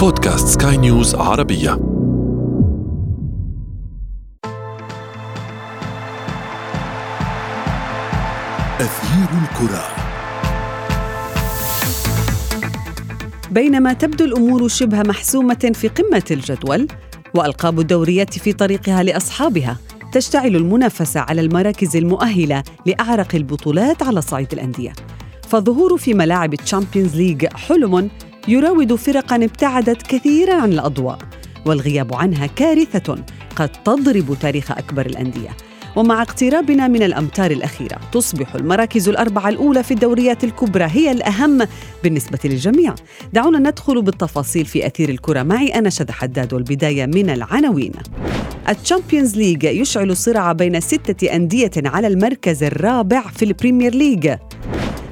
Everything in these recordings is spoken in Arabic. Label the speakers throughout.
Speaker 1: بودكاست سكاي نيوز عربية.
Speaker 2: أثير الكرة.
Speaker 3: بينما تبدو الأمور شبه محسومة في قمة الجدول وألقاب الدوريات في طريقها لأصحابها تشتعل المنافسة على المراكز المؤهلة لأعرق البطولات على صعيد الأندية. فالظهور في ملاعب الشامبيونز ليج حلم يراود فرقا ابتعدت كثيرا عن الأضواء والغياب عنها كارثة قد تضرب تاريخ أكبر الأندية. ومع اقترابنا من الأمتار الأخيرة تصبح المراكز الأربعة الأولى في الدوريات الكبرى هي الأهم بالنسبة للجميع. دعونا ندخل بالتفاصيل في أثير الكرة. معي أنا شذا حداد والبداية من العناوين. الشامبيونز ليج يشعل الصراع بين ستة أندية على المركز الرابع في البريمير ليج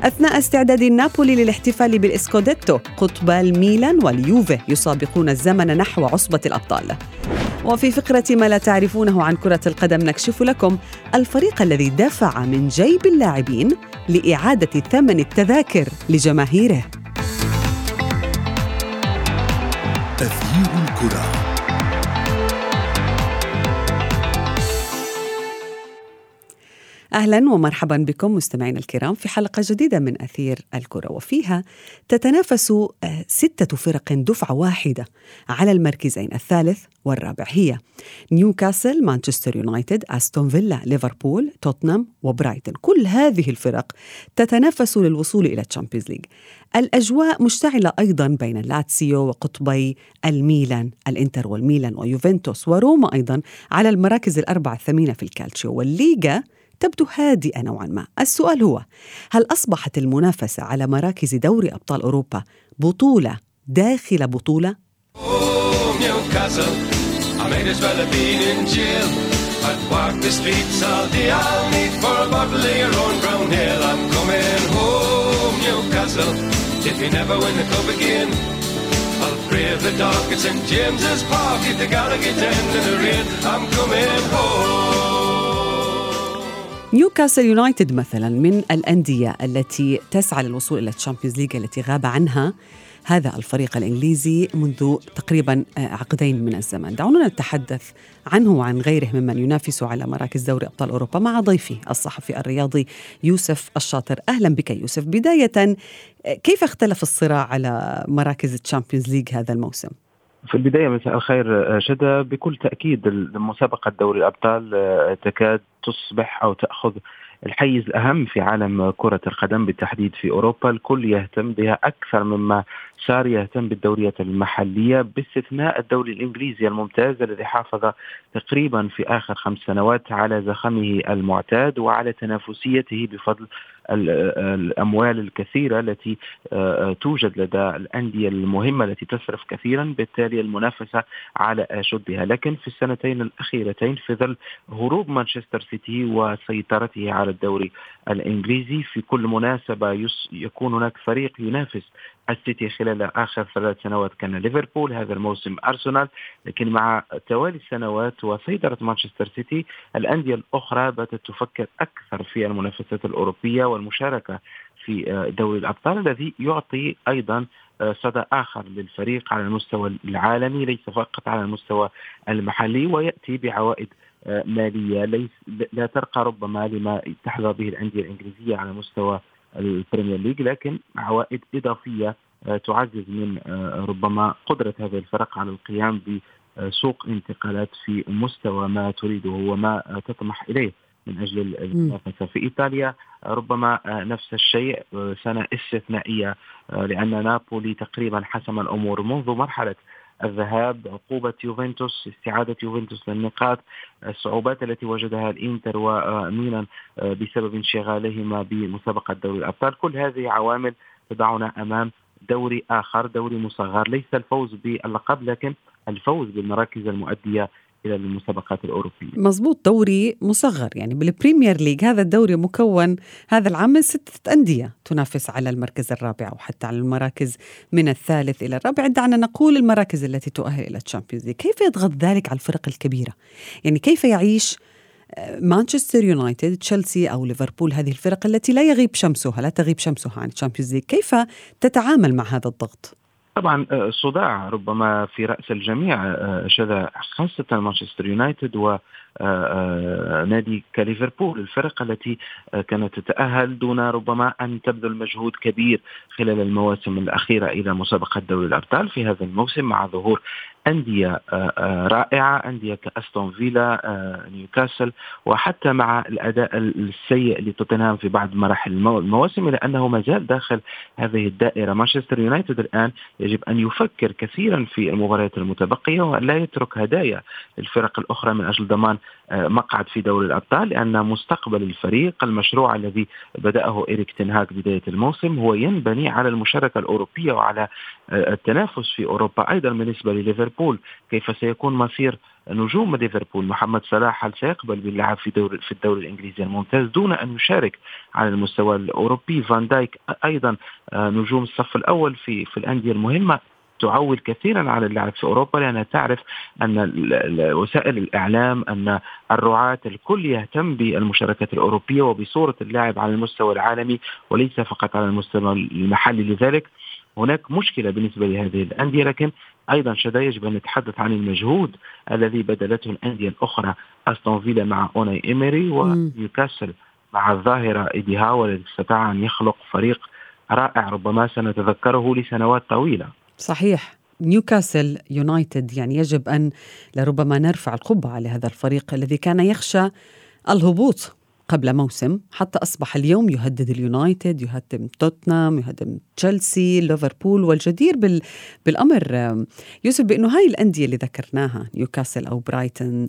Speaker 3: أثناء استعداد نابولي للاحتفال بالإسكوديتو قطب الميلان واليوفي يسابقون الزمن نحو عصبة الأبطال. وفي فقرة ما لا تعرفونه عن كرة القدم نكشف لكم الفريق الذي دفع من جيب اللاعبين لإعادة ثمن التذاكر لجماهيره.
Speaker 2: أثير الكرة.
Speaker 3: أهلا ومرحبا بكم مستمعينا الكرام في حلقة جديدة من أثير الكرة وفيها تتنافس آه، ستة فرق دفعة واحدة على المركزين الثالث والرابع. هي نيوكاسل، مانشستر يونايتد، أستون فيلا، ليفربول، توتنهام وبرايتون، كل هذه الفرق تتنافس للوصول إلى الشامبيونز ليج. الأجواء مشتعلة أيضا بين لاتسيو وقطبي الميلان، الإنتر والميلان ويوفنتوس وروما أيضا على المراكز الأربعة الثمينة في الكالتشيو. والليغا تبدو هادئة نوعا ما. السؤال هو هل أصبحت المنافسة على مراكز دوري أبطال أوروبا بطولة داخل بطولة؟ I'll brave the dark at St. James's Park. at the Gallowgate end in the rain I'm coming home. نيوكاسل يونايتد مثلا من الأندية التي تسعى للوصول إلى الشامبيونز ليج التي غاب عنها هذا الفريق الإنجليزي منذ تقريبا آه، عقدين من الزمن. دعونا نتحدث عنه وعن غيره ممن ينافس على مراكز دوري أبطال أوروبا مع ضيفي الصحفي الرياضي يوسف الشاطر. أهلا بك يوسف. بداية آه، كيف اختلف الصراع على مراكز الشامبيونز ليج هذا الموسم؟
Speaker 4: في البداية مساء الخير آه، شدة بكل تأكيد مسابقة دوري الأبطال آه، تكاد تصبح أو تأخذ الحيز الأهم في عالم كرة القدم بالتحديد في أوروبا. الكل يهتم بها أكثر مما صار يهتم بالدوريات المحلية. باستثناء الدوري الإنجليزي الممتاز الذي حافظ تقريبا في آخر خمس سنوات على زخمه المعتاد وعلى تنافسيته بفضل الأموال الكثيرة التي آه، توجد لدى الأندية المهمة التي تصرف كثيرا بالتالي المنافسة على اشدها لكن في السنتين الأخيرتين في ظل هروب مانشستر سيتي وسيطرته على الدوري الإنجليزي في كل مناسبة يكون هناك فريق ينافس السيتي خلال آخر ثلاث سنوات كان ليفربول هذا الموسم أرسنال لكن مع توالي السنوات وسيطرة مانشستر سيتي الأندية الأخرى باتت تفكر أكثر في المنافسات الأوروبية والمشاركة في آه، دوري الأبطال الذي يعطي أيضا آه، صدى آخر للفريق على المستوى العالمي ليس فقط على المستوى المحلي ويأتي بعوائد مالية. ليس لا ترقى ربما لما تحظى به الأندية الإنجليزية على مستوى البريمير ليج لكن عوائد إضافية تعزز من ربما قدرة هذه الفرق على القيام بسوق انتقالات في مستوى ما تريده وما تطمح إليه من أجل المنافسة. في إيطاليا ربما نفس الشيء سنة استثنائية لأن نابولي تقريبا حسم الأمور منذ مرحلة الذهاب عقوبة يوفنتوس استعادة يوفنتوس للنقاط الصعوبات التي وجدها الإنتر وميلان بسبب انشغالهما بمسابقة دوري الأبطال. كل هذه عوامل تضعنا أمام دوري آخر دوري مصغر. ليس الفوز باللقب لكن الفوز بالمراكز المؤدية إلى المسابقات الأوروبية.
Speaker 3: مزبوط دوري مصغر يعني بالبريمير ليج هذا الدوري مكون هذا العام من ستة أندية تنافس على المركز الرابع وحتى على المراكز من الثالث إلى الرابع دعنا نقول المراكز التي تؤهل إلى الشامبيونز ليج، كيف يضغط ذلك على الفرق الكبيرة؟ يعني كيف يعيش آه، مانشستر يونايتد تشيلسي أو ليفربول هذه الفرق التي لا يغيب شمسها لا تغيب شمسها عن الشامبيونز ليج كيف تتعامل مع هذا الضغط
Speaker 4: طبعا صداع ربما في رأس الجميع شذا خاصة مانشستر يونايتد و نادي كليفربول الفرق التي كانت تتأهل دون ربما أن تبذل مجهود كبير خلال المواسم الأخيرة إلى مسابقة دوري الأبطال في هذا الموسم مع ظهور أندية آه، آه، رائعة أندية كأستون فيلا آه، نيوكاسل وحتى مع الأداء السيء لتوتنهام في بعض مراحل المواسم إلى أنه ما زال داخل هذه الدائرة. مانشستر يونايتد الآن يجب أن يفكر كثيرا في المباريات المتبقية ولا يترك هدايا للفرق الأخرى من أجل ضمان مقعد في دوري الأبطال لأن مستقبل الفريق المشروع الذي بدأه إيريك تنهاك بداية الموسم هو ينبني على المشاركة الأوروبية وعلى التنافس في أوروبا أيضا بالنسبة لليفربول. كيف سيكون مصير نجوم ليفربول؟ محمد صلاح هل سيقبل باللعب في دور في الدوري الإنجليزي الممتاز دون أن يشارك على المستوى الأوروبي؟ فان دايك أيضا آه، نجوم الصف الأول في في الأندية المهمة. تعول كثيرا على اللعب في أوروبا لأنها تعرف أن وسائل الإعلام أن الرعاة الكل يهتم بالمشاركات الأوروبية وبصورة اللاعب على المستوى العالمي وليس فقط على المستوى المحلي لذلك هناك مشكلة بالنسبة لهذه الأندية لكن أيضا شدا يجب أن نتحدث عن المجهود الذي بذلته الأندية الأخرى أستون فيلا مع أوناي إيميري ونيوكاسل مع الظاهرة ايدي هاو الذي استطاع أن يخلق فريق رائع ربما سنتذكره لسنوات طويلة.
Speaker 3: صحيح. نيوكاسل يونايتد يعني يجب أن لربما نرفع القبعة لهذا الفريق الذي كان يخشى الهبوط قبل موسم حتى أصبح اليوم يهدد اليونايتد يهدد توتنهام يهدد تشيلسي ليفربول والجدير بال بالأمر. يوسف بأنه هاي الأندية اللي ذكرناها نيوكاسل أو برايتون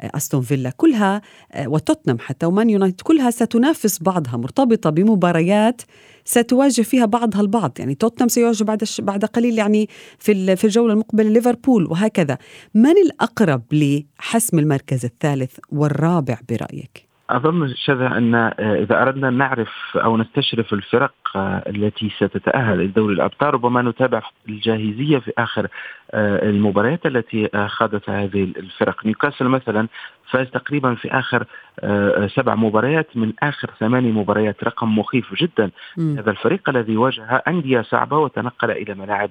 Speaker 3: أستون فيلا كلها آه، وتوتنهام حتى ومان يونايتد كلها ستنافس بعضها مرتبطة بمباريات ستواجه فيها بعضها البعض. يعني توتنهام سيواجه بعد بعد قليل يعني في في الجولة المقبلة ليفربول وهكذا. من الأقرب لحسم المركز الثالث والرابع برأيك؟
Speaker 4: أظن شذا أن آه، إذا أردنا نعرف أو نستشرف الفرق آه، التي ستتأهل لدوري الأبطال ربما نتابع الجاهزية في آخر آه، المباريات التي خاضتها هذه الفرق. نيوكاسل مثلا فاز تقريبا في آخر سبع مباريات من آخر ثماني مباريات رقم مخيف جدا. م. هذا الفريق الذي واجه أندية صعبة وتنقل إلى ملاعب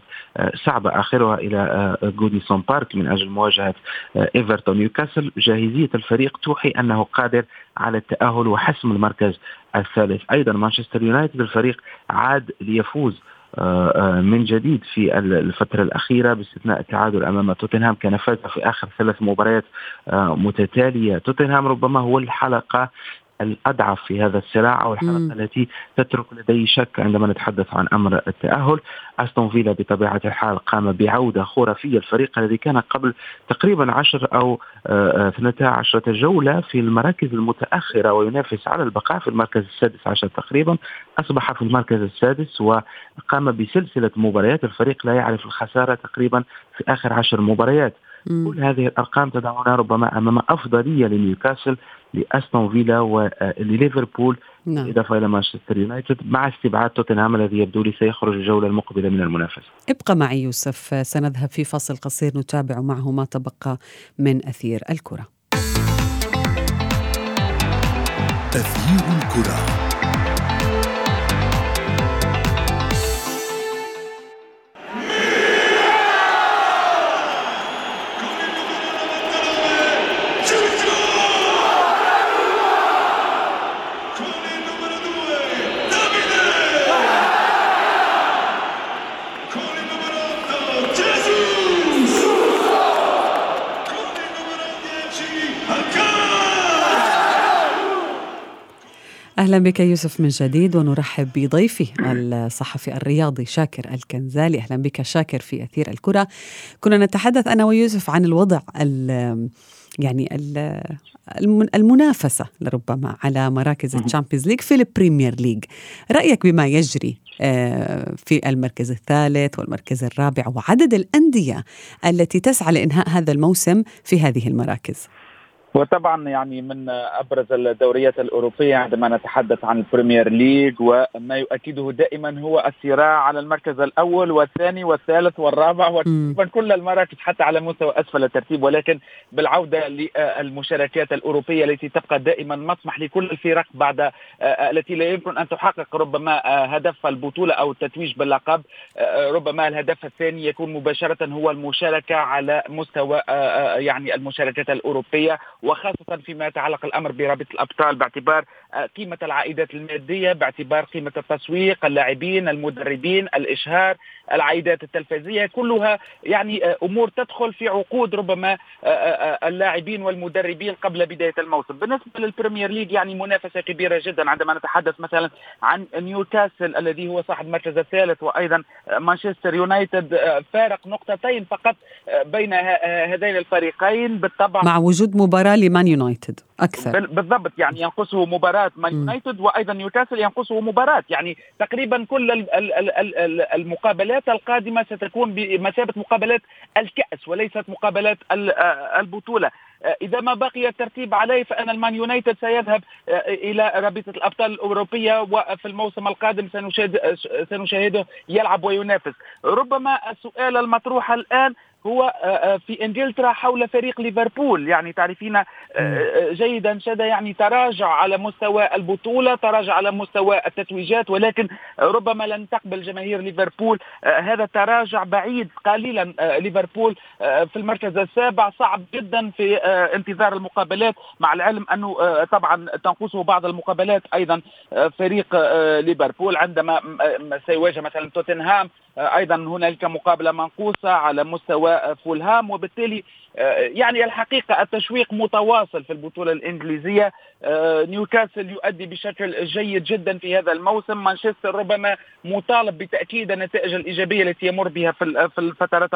Speaker 4: صعبة آخرها إلى جوديسون بارك من أجل مواجهة إيفرتون. نيوكاسل جاهزية الفريق توحي أنه قادر على التأهل وحسم المركز الثالث. أيضا مانشستر يونايتد الفريق عاد ليفوز آه، آه، من جديد في الفترة الأخيرة باستثناء التعادل أمام توتنهام كان فاز في آخر ثلاث مباريات آه، متتالية. توتنهام ربما هو الحلقة الأضعف في هذا الصراع أو الحلقة م. التي تترك لدي شك عندما نتحدث عن أمر التأهل. أستون فيلا بطبيعة الحال قام بعودة خرافية الفريق الذي كان قبل تقريبا عشر أو اثنتا عشرة جولة في المراكز المتأخرة وينافس على البقاء في المركز السادس عشر تقريبا. أصبح في المركز السادس وقام بسلسلة مباريات. الفريق لا يعرف الخسارة تقريبا في آخر عشر مباريات. كل هذه الأرقام تدعونا ربما أمام أفضلية لنيوكاسل لأستون فيلا ولليفربول نعم. إضافة إلى مانشستر يونايتد مع استبعاد توتنهام الذي يبدو لي سيخرج الجولة المقبلة من المنافسة.
Speaker 3: ابقى معي يوسف. سنذهب في فاصل قصير نتابع معه ما تبقى من أثير الكرة.
Speaker 2: أثير الكرة.
Speaker 3: أهلا بك يوسف من جديد ونرحب بضيفي الصحفي الرياضي شاكر الكنزالي. أهلا بك شاكر في أثير الكرة. كنا نتحدث أنا ويوسف عن الوضع ال يعني ال المنافسة لربما على مراكز الشامبيونز ليج في البريمير ليج. رأيك بما يجري آه، في المركز الثالث والمركز الرابع وعدد الأندية التي تسعى لإنهاء هذا الموسم في هذه المراكز؟
Speaker 5: وطبعا يعني من أبرز الدوريات الأوروبية عندما نتحدث عن البريمير ليج وما يؤكده دائما هو الصراع على المركز الأول والثاني والثالث والرابع وتقريبا كل المراكز حتى على مستوى أسفل الترتيب ولكن بالعودة للمشاركات الأوروبية التي تبقى دائما مطمح لكل الفرق بعد التي لا يمكن أن تحقق ربما هدف البطولة أو التتويج باللقب. ربما الهدف الثاني يكون مباشرة هو المشاركة على مستوى يعني المشاركات الأوروبية وخاصة فيما يتعلق الأمر برابطة الأبطال باعتبار آه، قيمة العائدات المادية باعتبار قيمة التسويق اللاعبين المدربين الإشهار العائدات التلفزية كلها يعني آه، أمور تدخل في عقود ربما آه، اللاعبين والمدربين قبل بداية الموسم. بالنسبة للبريمير ليج يعني منافسة كبيرة جدا عندما نتحدث مثلا عن نيوكاسل الذي هو صاحب المركز الثالث وأيضا مانشستر يونايتد فارق نقطتين فقط بين هذين الفريقين.
Speaker 3: بالطبع مع وجود مباراة لمان يونايتد أكثر.
Speaker 5: بالضبط يعني ينقصه مباراة مان يونايتد وأيضا نيوكاسل ينقصه مباراة. يعني تقريبا كل المقابلات القادمة ستكون بمثابة مقابلات الكأس وليست مقابلات البطولة. إذا ما بقي الترتيب عليه فان المان يونايتد سيذهب إلى رابطة الأبطال الأوروبية وفي الموسم القادم سنشاهد سنشاهده يلعب وينافس. ربما السؤال المطروح الآن هو آه، آه، في إنجلترا حول فريق ليفربول. يعني تعرفين آه، جيدا شدا يعني تراجع على مستوى البطولة تراجع على مستوى التتويجات ولكن ربما لن تقبل جماهير ليفربول. هذا التراجع بعيد قليلا ليفربول في المركز السابع. صعب جدا في انتظار المقابلات مع العلم أنه طبعا تنقصه بعض المقابلات أيضا فريق ليفربول. عندما سيواجه مثلا توتنهام أيضا هنالك مقابلة منقوصة على مستوى فولهام وبالتالي يعني الحقيقة التشويق متواصل في البطولة الإنجليزية. آه، نيوكاسل يؤدي بشكل جيد جدا في هذا الموسم. مانشستر ربما مطالب بتأكيد النتائج الإيجابية التي يمر بها في الفترات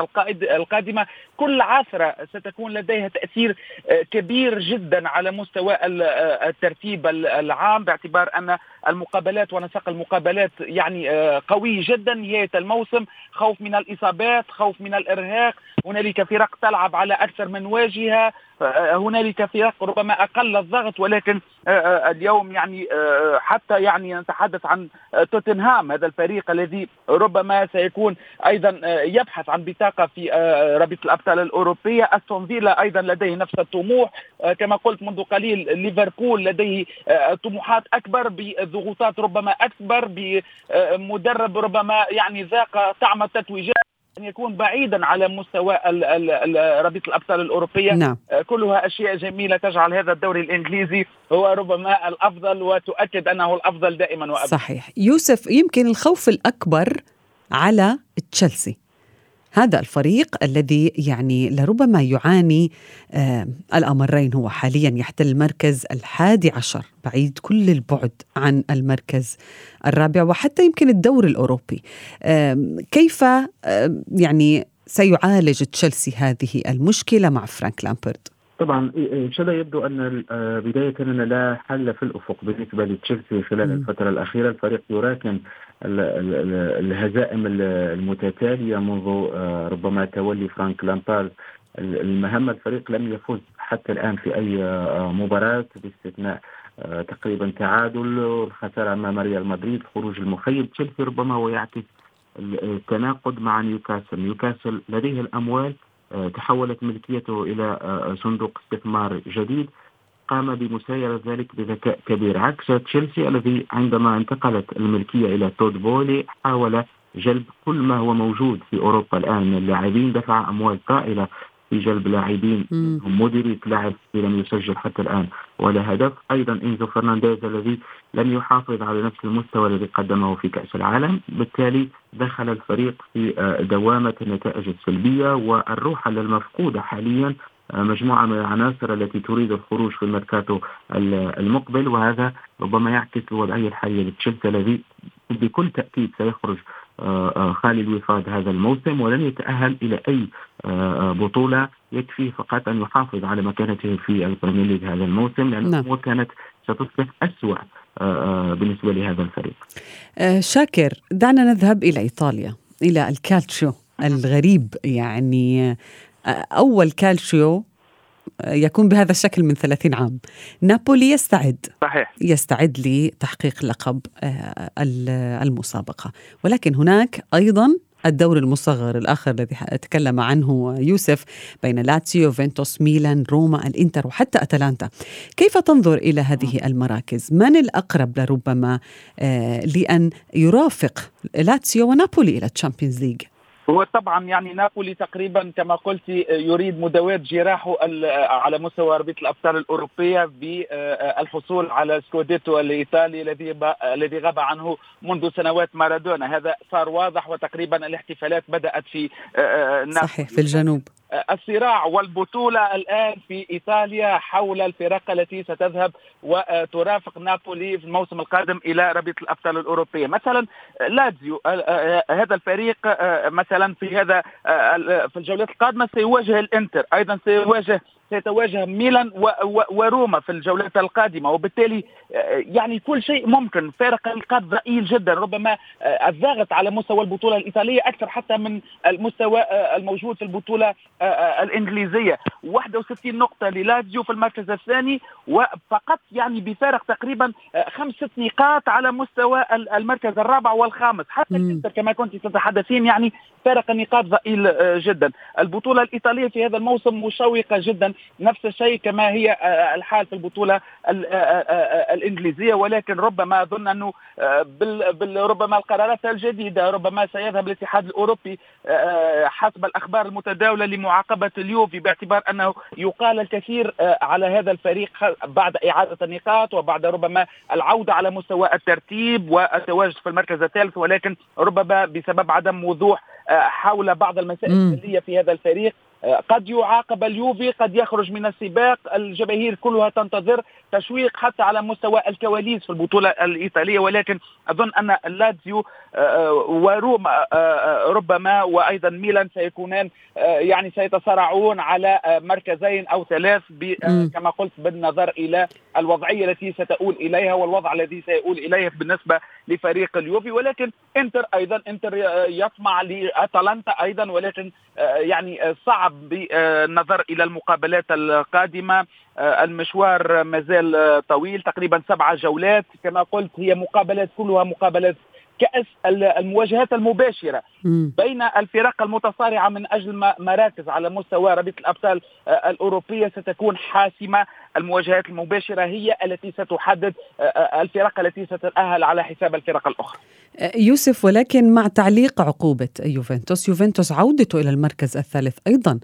Speaker 5: القادمة. كل عثرة ستكون لديها تأثير آه، كبير جدا على مستوى الترتيب العام باعتبار أن المقابلات ونسق المقابلات يعني قوي جدا نهاية الموسم. خوف من الإصابات خوف من الإرهاق. هنالك فرق تلعب على أكثر من واجهة آه، هنالك فرق ربما أقل الضغط ولكن آه، آه، اليوم يعني حتى يعني نتحدث عن توتنهام هذا الفريق الذي ربما سيكون أيضا يبحث عن بطاقة في رابطة الأبطال الأوروبية. استون فيلا أيضا لديه نفس الطموح كما قلت منذ قليل ليفربول لديه طموحات أكبر بضغوطات ربما أكبر بمدرب ربما يعني ذاق طعم التتويجات. أن يكون بعيدا على مستوى رابطة الأبطال الأوروبية. نعم. آه، كلها أشياء جميلة تجعل هذا الدوري الإنجليزي هو ربما الأفضل وتؤكد أنه الأفضل دائما وأبدا.
Speaker 3: صحيح. يوسف يمكن الخوف الأكبر على تشيلسي. هذا الفريق الذي يعني لربما يعاني آه الأمرين هو حاليا يحتل المركز الحادي عشر بعيد كل البعد عن المركز الرابع وحتى يمكن الدور الأوروبي. آه كيف آه يعني سيعالج تشيلسي هذه المشكلة مع فرانك لامبارد؟
Speaker 6: طبعا شذا يبدو أن آه، بداية ان لا حل في الأفق بالنسبة لتشيلسي خلال الفترة الأخيرة. الفريق يراكم الهزائم المتتالية منذ آه، ربما تولي فرانك لامبارد المهمه الفريق لم يفز حتى الآن في أي آه، مباراة باستثناء تقريبا تعادل الخسارة أمام ريال مدريد خروج المخيب تشيلسي ربما هو يعكس التناقض مع نيوكاسل. نيوكاسل لديه الأموال آه، تحولت ملكيته إلى آه، صندوق استثمار جديد. قام بمسايرة ذلك بذكاء كبير. عكس تشيلسي الذي عندما انتقلت الملكية إلى تود بولي حاول جلب كل ما هو موجود في أوروبا الآن. من اللاعبين دفع أموال طائلة في جلب لاعبين هم لاعب لم يسجل حتى الآن. ولا هدف أيضا إنزو فرنانديز الذي لم يحافظ على نفس المستوى الذي قدمه في كأس العالم. بالتالي دخل الفريق في آه، دوامة النتائج السلبية والروح المفقودة حاليا مجموعة من العناصر التي تريد الخروج في الميركاتو المقبل وهذا ربما يعكس الوضعية الحالية لتشيلسي الذي بكل تأكيد سيخرج آه، آه، خالي الوفاض هذا الموسم ولن يتأهل إلى أي آه، بطولة يكفي فقط أن يحافظ على مكانته في البريمير ليج هذا الموسم لأن نعم. كانت ستصبح أسوأ بالنسبة لهذا الفريق
Speaker 3: شاكر دعنا نذهب إلى إيطاليا إلى الكالتشيو الغريب يعني أول كالتشيو يكون بهذا الشكل من 30 عام. نابولي يستعد.
Speaker 5: صحيح.
Speaker 3: يستعد لتحقيق لقب آه، المسابقة. ولكن هناك أيضا الدور المصغر الآخر الذي تكلم عنه يوسف بين لاتسيو يوفنتوس ميلان روما الإنتر وحتى أتلانتا. كيف تنظر إلى هذه المراكز؟ من الأقرب لربما آه، لأن يرافق لاتسيو ونابولي إلى الشامبيونز ليج
Speaker 5: هو طبعا يعني نابولي تقريبا كما قلت يريد مداواة جراحه على مستوى ربيع الأبطال الأوروبية بالحصول على سكوديتو الإيطالي الذي الذي غاب عنه منذ سنوات مارادونا. هذا صار واضح وتقريبا الاحتفالات بدأت في
Speaker 3: نابولي. صحيح في الجنوب.
Speaker 5: الصراع والبطولة الآن في إيطاليا حول الفرق التي ستذهب وترافق نابولي في الموسم القادم إلى رابطة الأبطال الأوروبية. مثلا لازيو هذا الفريق مثلا في هذا في الجولات القادمة سيواجه الإنتر أيضا سيواجه سيتواجه ميلان وروما في الجولات القادمة. وبالتالي يعني كل شيء ممكن. فارق النقاط ضئيل جدا. ربما الضاغط على مستوى البطولة الإيطالية أكثر حتى من المستوى الموجود في البطولة الإنجليزية. 61 نقطة للازيو في المركز الثاني. وفقط يعني بفارق تقريبا خمس ست نقاط على مستوى المركز الرابع والخامس. حتى كما كنت تتحدثين يعني فارق النقاط ضئيل جدا. البطولة الإيطالية في هذا الموسم مشوقة جدا. نفس الشيء كما هي آه، الحال في البطولة آه، آه، الإنجليزية. ولكن ربما أنه بال ربما القرارات الجديدة ربما سيذهب الاتحاد الأوروبي حسب الأخبار المتداولة لمعاقبة اليوفي باعتبار أنه يقال الكثير على هذا الفريق بعد إعادة النقاط وبعد ربما العودة على مستوى الترتيب والتواجد في المركز الثالث. ولكن ربما بسبب عدم وضوح حول بعض المسائل الفنيه في هذا الفريق. قد يعاقب اليوفي قد يخرج من السباق. الجماهير كلها تنتظر تشويق حتى على مستوى الكواليس في البطولة الإيطالية. ولكن أظن أن لاتزيو آه، آه، وروما آه، ربما وأيضا ميلان سيكونان يعني سيتصارعون على مركزين أو ثلاث كما قلت بالنظر إلى الوضعية التي ستؤول إليها والوضع الذي سيؤول إليه بالنسبة لفريق اليوفي. ولكن إنتر أيضا إنتر يطمع لأتلانتا أيضا. ولكن يعني صعب بالنظر إلى المقابلات القادمة. المشوار مازال طويل تقريبا سبعة جولات. كما قلت هي مقابلات كلها مقابلات كأس المواجهات المباشرة بين الفرق المتصارعة من أجل مراكز على مستوى رابطة الأبطال آه، الأوروبية. ستكون حاسمة المواجهات المباشرة هي التي ستحدد آه، آه، الفرق التي ستتأهل على حساب الفرق الأخرى.
Speaker 3: يوسف ولكن مع تعليق عقوبة يوفنتوس يوفنتوس عودته إلى المركز الثالث أيضا.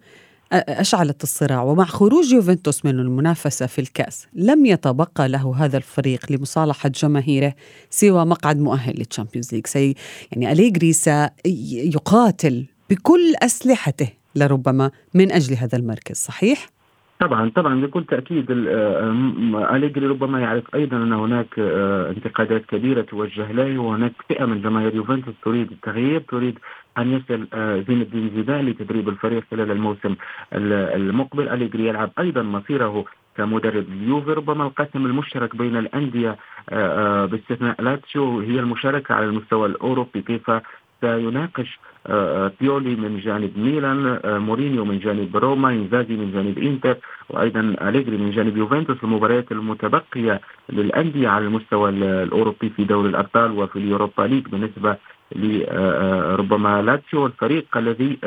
Speaker 3: أشعلت الصراع ومع خروج يوفنتوس من المنافسة في الكأس لم يتبقى له هذا الفريق لمصالحة جماهيره سوى مقعد مؤهل للتشامبيونز ليج سي يعني أليجري سيقاتل بكل أسلحته لربما من أجل هذا المركز صحيح؟
Speaker 6: طبعا طبعا بكل تأكيد آه، أليجري ربما يعرف أيضا أن هناك آه، انتقادات كبيرة توجه له وهناك فئة من جماهير يوفنتوس تريد التغيير تريد أن يصل آه، زين الدين زيدان لتدريب الفريق خلال الموسم المقبل. أليجري يلعب أيضا مصيره كمدرب اليوفي. ربما القسم المشترك بين الأندية باستثناء لاتسيو هي المشاركة على المستوى الأوروبي. كيف سيناقش آه، آه، بيولي من جانب ميلان آه، مورينيو من جانب روما إنزاجي من جانب إنتر وأيضا أليجري من جانب يوفنتوس. المباريات المتبقية للأندية على المستوى الأوروبي في دوري الأبطال وفي اليوروبا ليج بالنسبة لربما لاتسيو الفريق الذي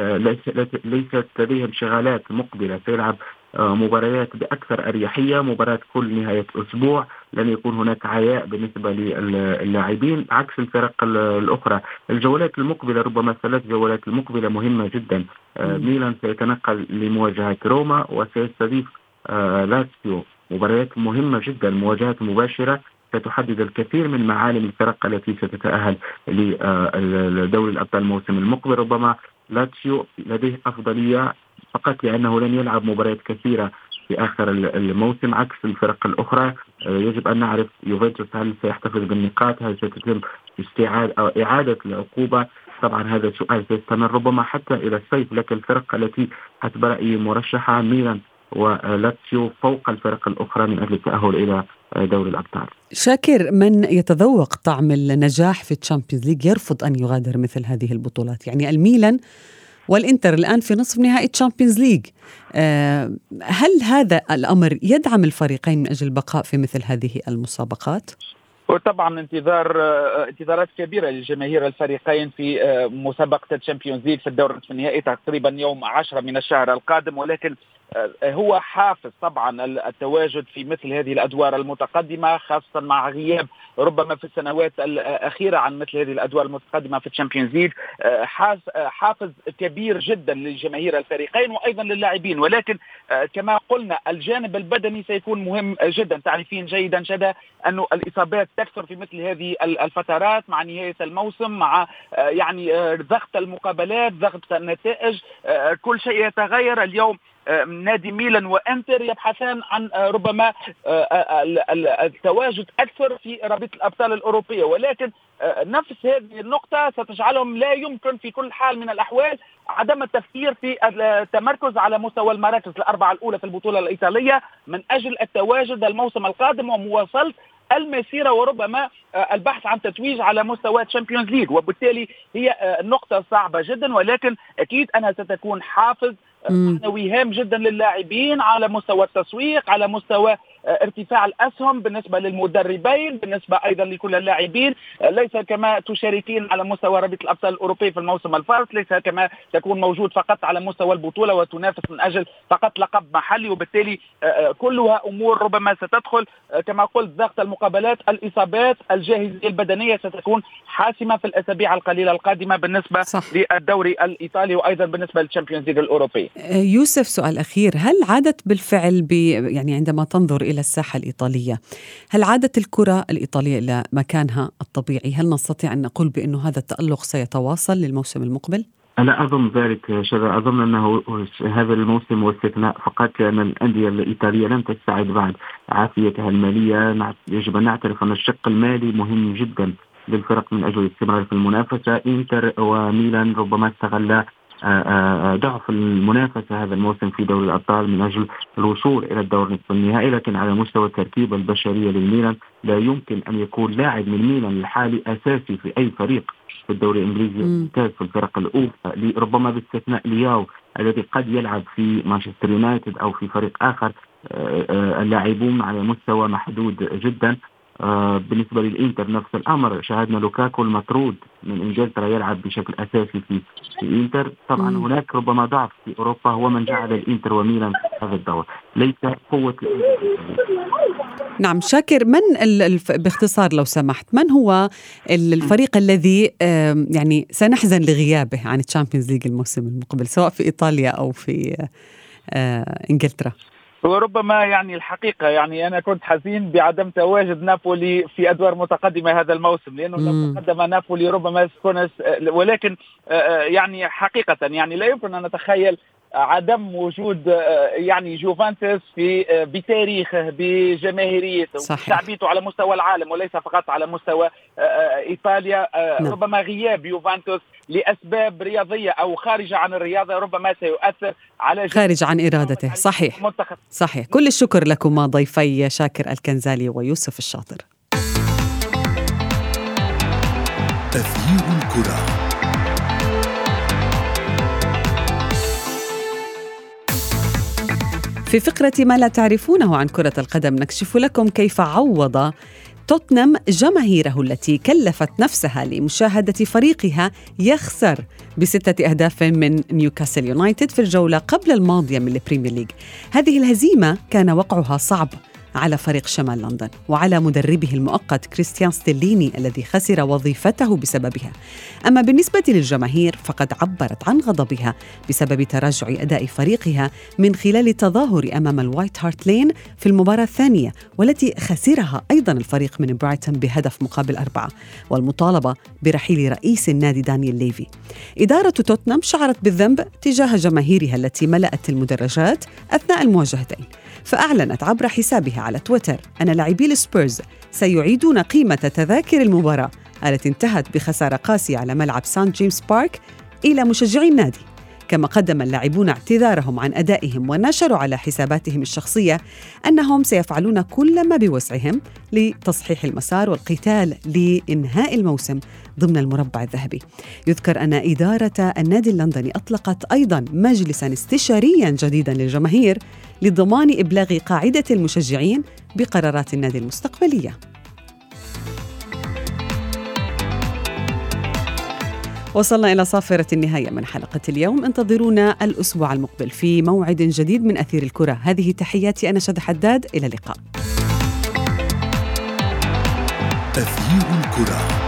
Speaker 6: ليست لديه انشغالات مقبلة. سيلعب مباريات بأكثر أريحية مباراه كل نهاية أسبوع لن يكون هناك عياء بالنسبة للاعبين عكس الفرق الأخرى. الجولات المقبلة ربما الثلاث جولات المقبله مهمة جدا. ميلان سيتنقل لمواجهة روما وسيستضيف لاتسيو. مباريات مهمة جدا مواجهات مباشرة ستحدد الكثير من معالم الفرق التي ستتأهل لدوري الأبطال الموسم المقبل. ربما لاتسيو لديه أفضلية فقط لأنه لن يلعب مباريات كثيرة في آخر الموسم عكس الفرق الأخرى. آه، يجب أن نعرف يوفنتوس هل سيحتفظ بالنقاط هل ستتم استعادة أو إعادة العقوبة. طبعا هذا السؤال سيستمر ربما حتى إلى الصيف لكن الفرق التي حسب رأيي مرشحة ميلان ولاتسيو فوق الفرق الأخرى من أجل التأهل إلى دوري الأبطال.
Speaker 3: شاكر من يتذوق طعم النجاح في الشامبيونز ليج؟ يرفض أن يغادر مثل هذه البطولات. يعني الميلان والإنتر الآن في نصف نهائي تشامبيونز ليج آه، هل هذا الأمر يدعم الفريقين من أجل البقاء في مثل هذه المسابقات؟
Speaker 5: وطبعا انتظار آه، انتظارات كبيرة لجماهير الفريقين في آه، مسابقة الشامبيونز ليج في الدور النهائي تقريبا يوم 10 من الشهر القادم ولكن هو حافز طبعا التواجد في مثل هذه الأدوار المتقدمة خاصه مع غياب ربما في السنوات الأخيرة عن مثل هذه الأدوار المتقدمة في الشامبيونز ليج. آه، آه، حافز كبير جدا لجماهير الفريقين وأيضا للاعبين. ولكن كما قلنا الجانب البدني سيكون مهم جدا. تعرفين جيدا شذا انه الإصابات تكثر في مثل هذه الفترات مع نهاية الموسم مع يعني ضغط المقابلات ضغط النتائج كل شيء يتغير. اليوم آه، نادي ميلان وإنتر يبحثان عن آه، ربما آه، التواجد أكثر في رابطة الأبطال الأوروبية. ولكن نفس هذه النقطة ستجعلهم لا يمكن في كل حال من الأحوال عدم التفكير في التمركز على مستوى المراكز الأربعة الأولى في البطولة الإيطالية من أجل التواجد الموسم القادم ومواصلة المسيرة وربما البحث عن تتويج على مستوى تشامبيونز ليج وبالتالي هي نقطة صعبة جدا. ولكن أكيد أنها ستكون حافز معنوي هام جدا للاعبين على مستوى التسويق على مستوى ارتفاع الأسهم بالنسبة للمدربين بالنسبة أيضا لكل اللاعبين. ليس كما تشاركين على مستوى رابطه الأبطال الأوروبي في الموسم الفارط ليس كما تكون موجود فقط على مستوى البطولة وتنافس من أجل فقط لقب محلي. وبالتالي آه، آه، كلها أمور ربما ستدخل آه، كما قلت ضغط المقابلات الإصابات الجاهزيه البدنية ستكون حاسمة في الأسابيع القليلة القادمة بالنسبة صح. للدوري الإيطالي وأيضا بالنسبة للشامبيونز ليج الأوروبي.
Speaker 3: يوسف سؤال أخير. هل عادت بالفعل ب يعني عندما تنظر إلى إلى الساحة الإيطالية هل عادت الكرة الإيطالية إلى مكانها الطبيعي؟ هل نستطيع أن نقول بأنه هذا التألق سيتواصل للموسم المقبل؟
Speaker 6: أنا أظن ذلك شذا أظن أنه هذا الموسم هو استثناء فقط لأن الأندية الإيطالية لم تستعد بعد عافيتها المالية يجب أن نعترف أن الشق المالي مهم جدا للفرق من أجل الاستمرار في المنافسة إنتر وميلان ربما آه، ضعف المنافسة هذا الموسم في دوري الأبطال من أجل الوصول إلى الدور نصف النهائي لكن على مستوى التركيبة البشرية للميلان لا يمكن أن يكون لاعب من ميلان الحالي أساسي في أي فريق في الدوري الإنجليزي الممتاز في الفرق الأولى ربما باستثناء لياو الذي قد يلعب في مانشستر يونايتد أو في فريق آخر اللاعبون على مستوى محدود جدا. آه بالنسبة للإنتر نفس الأمر. شاهدنا لوكاكو المطرود من إنجلترا يلعب بشكل أساسي في في انتر طبعا مم. هناك ربما ضعف في أوروبا هو من جعل الإنتر وميلان في هذا الدور. ليس قوة
Speaker 3: نعم شاكر من باختصار لو سمحت من هو الفريق الذي يعني سنحزن لغيابه عن الشامبيونز ليج الموسم المقبل سواء في إيطاليا أو في آه، إنجلترا؟
Speaker 5: وربما يعني الحقيقة يعني أنا كنت حزين بعدم تواجد نابولي في أدوار متقدمة هذا الموسم لأنه لو تقدم نابولي ربما ولكن آه، آه، يعني حقيقة يعني لا يمكن أن نتخيل عدم وجود آه، يعني جوفانتس في بتاريخه بجماهيريته. وشعبيته على مستوى العالم وليس فقط على مستوى إيطاليا. نعم. ربما غياب يوفانتوس لأسباب رياضية أو خارجه عن الرياضة ربما سيؤثر على
Speaker 3: خارج عن إرادته. صحيح. منتخب. صحيح. كل الشكر لكما ضيفي شاكر الكنزالي ويوسف الشاطر. تغيير الكرة. في فقرة ما لا تعرفونه عن كرة القدم نكشف لكم كيف عوض توتنهام جماهيره التي كلفت نفسها لمشاهدة فريقها يخسر بستة أهداف من نيوكاسل يونايتد في الجولة قبل الماضية من البريمير ليج. هذه الهزيمة كان وقعها صعب على فريق شمال لندن وعلى مدربه المؤقت كريستيان ستيليني الذي خسر وظيفته بسببها. أما بالنسبة للجماهير فقد عبرت عن غضبها بسبب تراجع أداء فريقها من خلال التظاهر أمام الوايت هارت لين في المباراة الثانية والتي خسرها أيضا الفريق من برايتون بهدف مقابل أربعة والمطالبة برحيل رئيس النادي دانيال ليفي. إدارة توتنهام شعرت بالذنب تجاه جماهيرها التي ملأت المدرجات أثناء المواجهتين. فأعلنت عبر حسابها على تويتر أن لاعبي السبيرز سيعيدون قيمة تذاكر المباراة التي انتهت بخسارة قاسية على ملعب سان جيمس بارك إلى مشجعي النادي. كما قدم اللاعبون اعتذارهم عن أدائهم ونشروا على حساباتهم الشخصية أنهم سيفعلون كل ما بوسعهم لتصحيح المسار والقتال لإنهاء الموسم ضمن المربع الذهبي. يذكر أن إدارة النادي اللندني أطلقت أيضا مجلسا استشاريا جديدا للجماهير لضمان إبلاغ قاعدة المشجعين بقرارات النادي المستقبلية. وصلنا إلى صافرة النهاية من حلقة اليوم. انتظرونا الأسبوع المقبل في موعد جديد من أثير الكرة. هذه تحياتي أنا شد حداد. إلى اللقاء.
Speaker 2: أثير الكرة.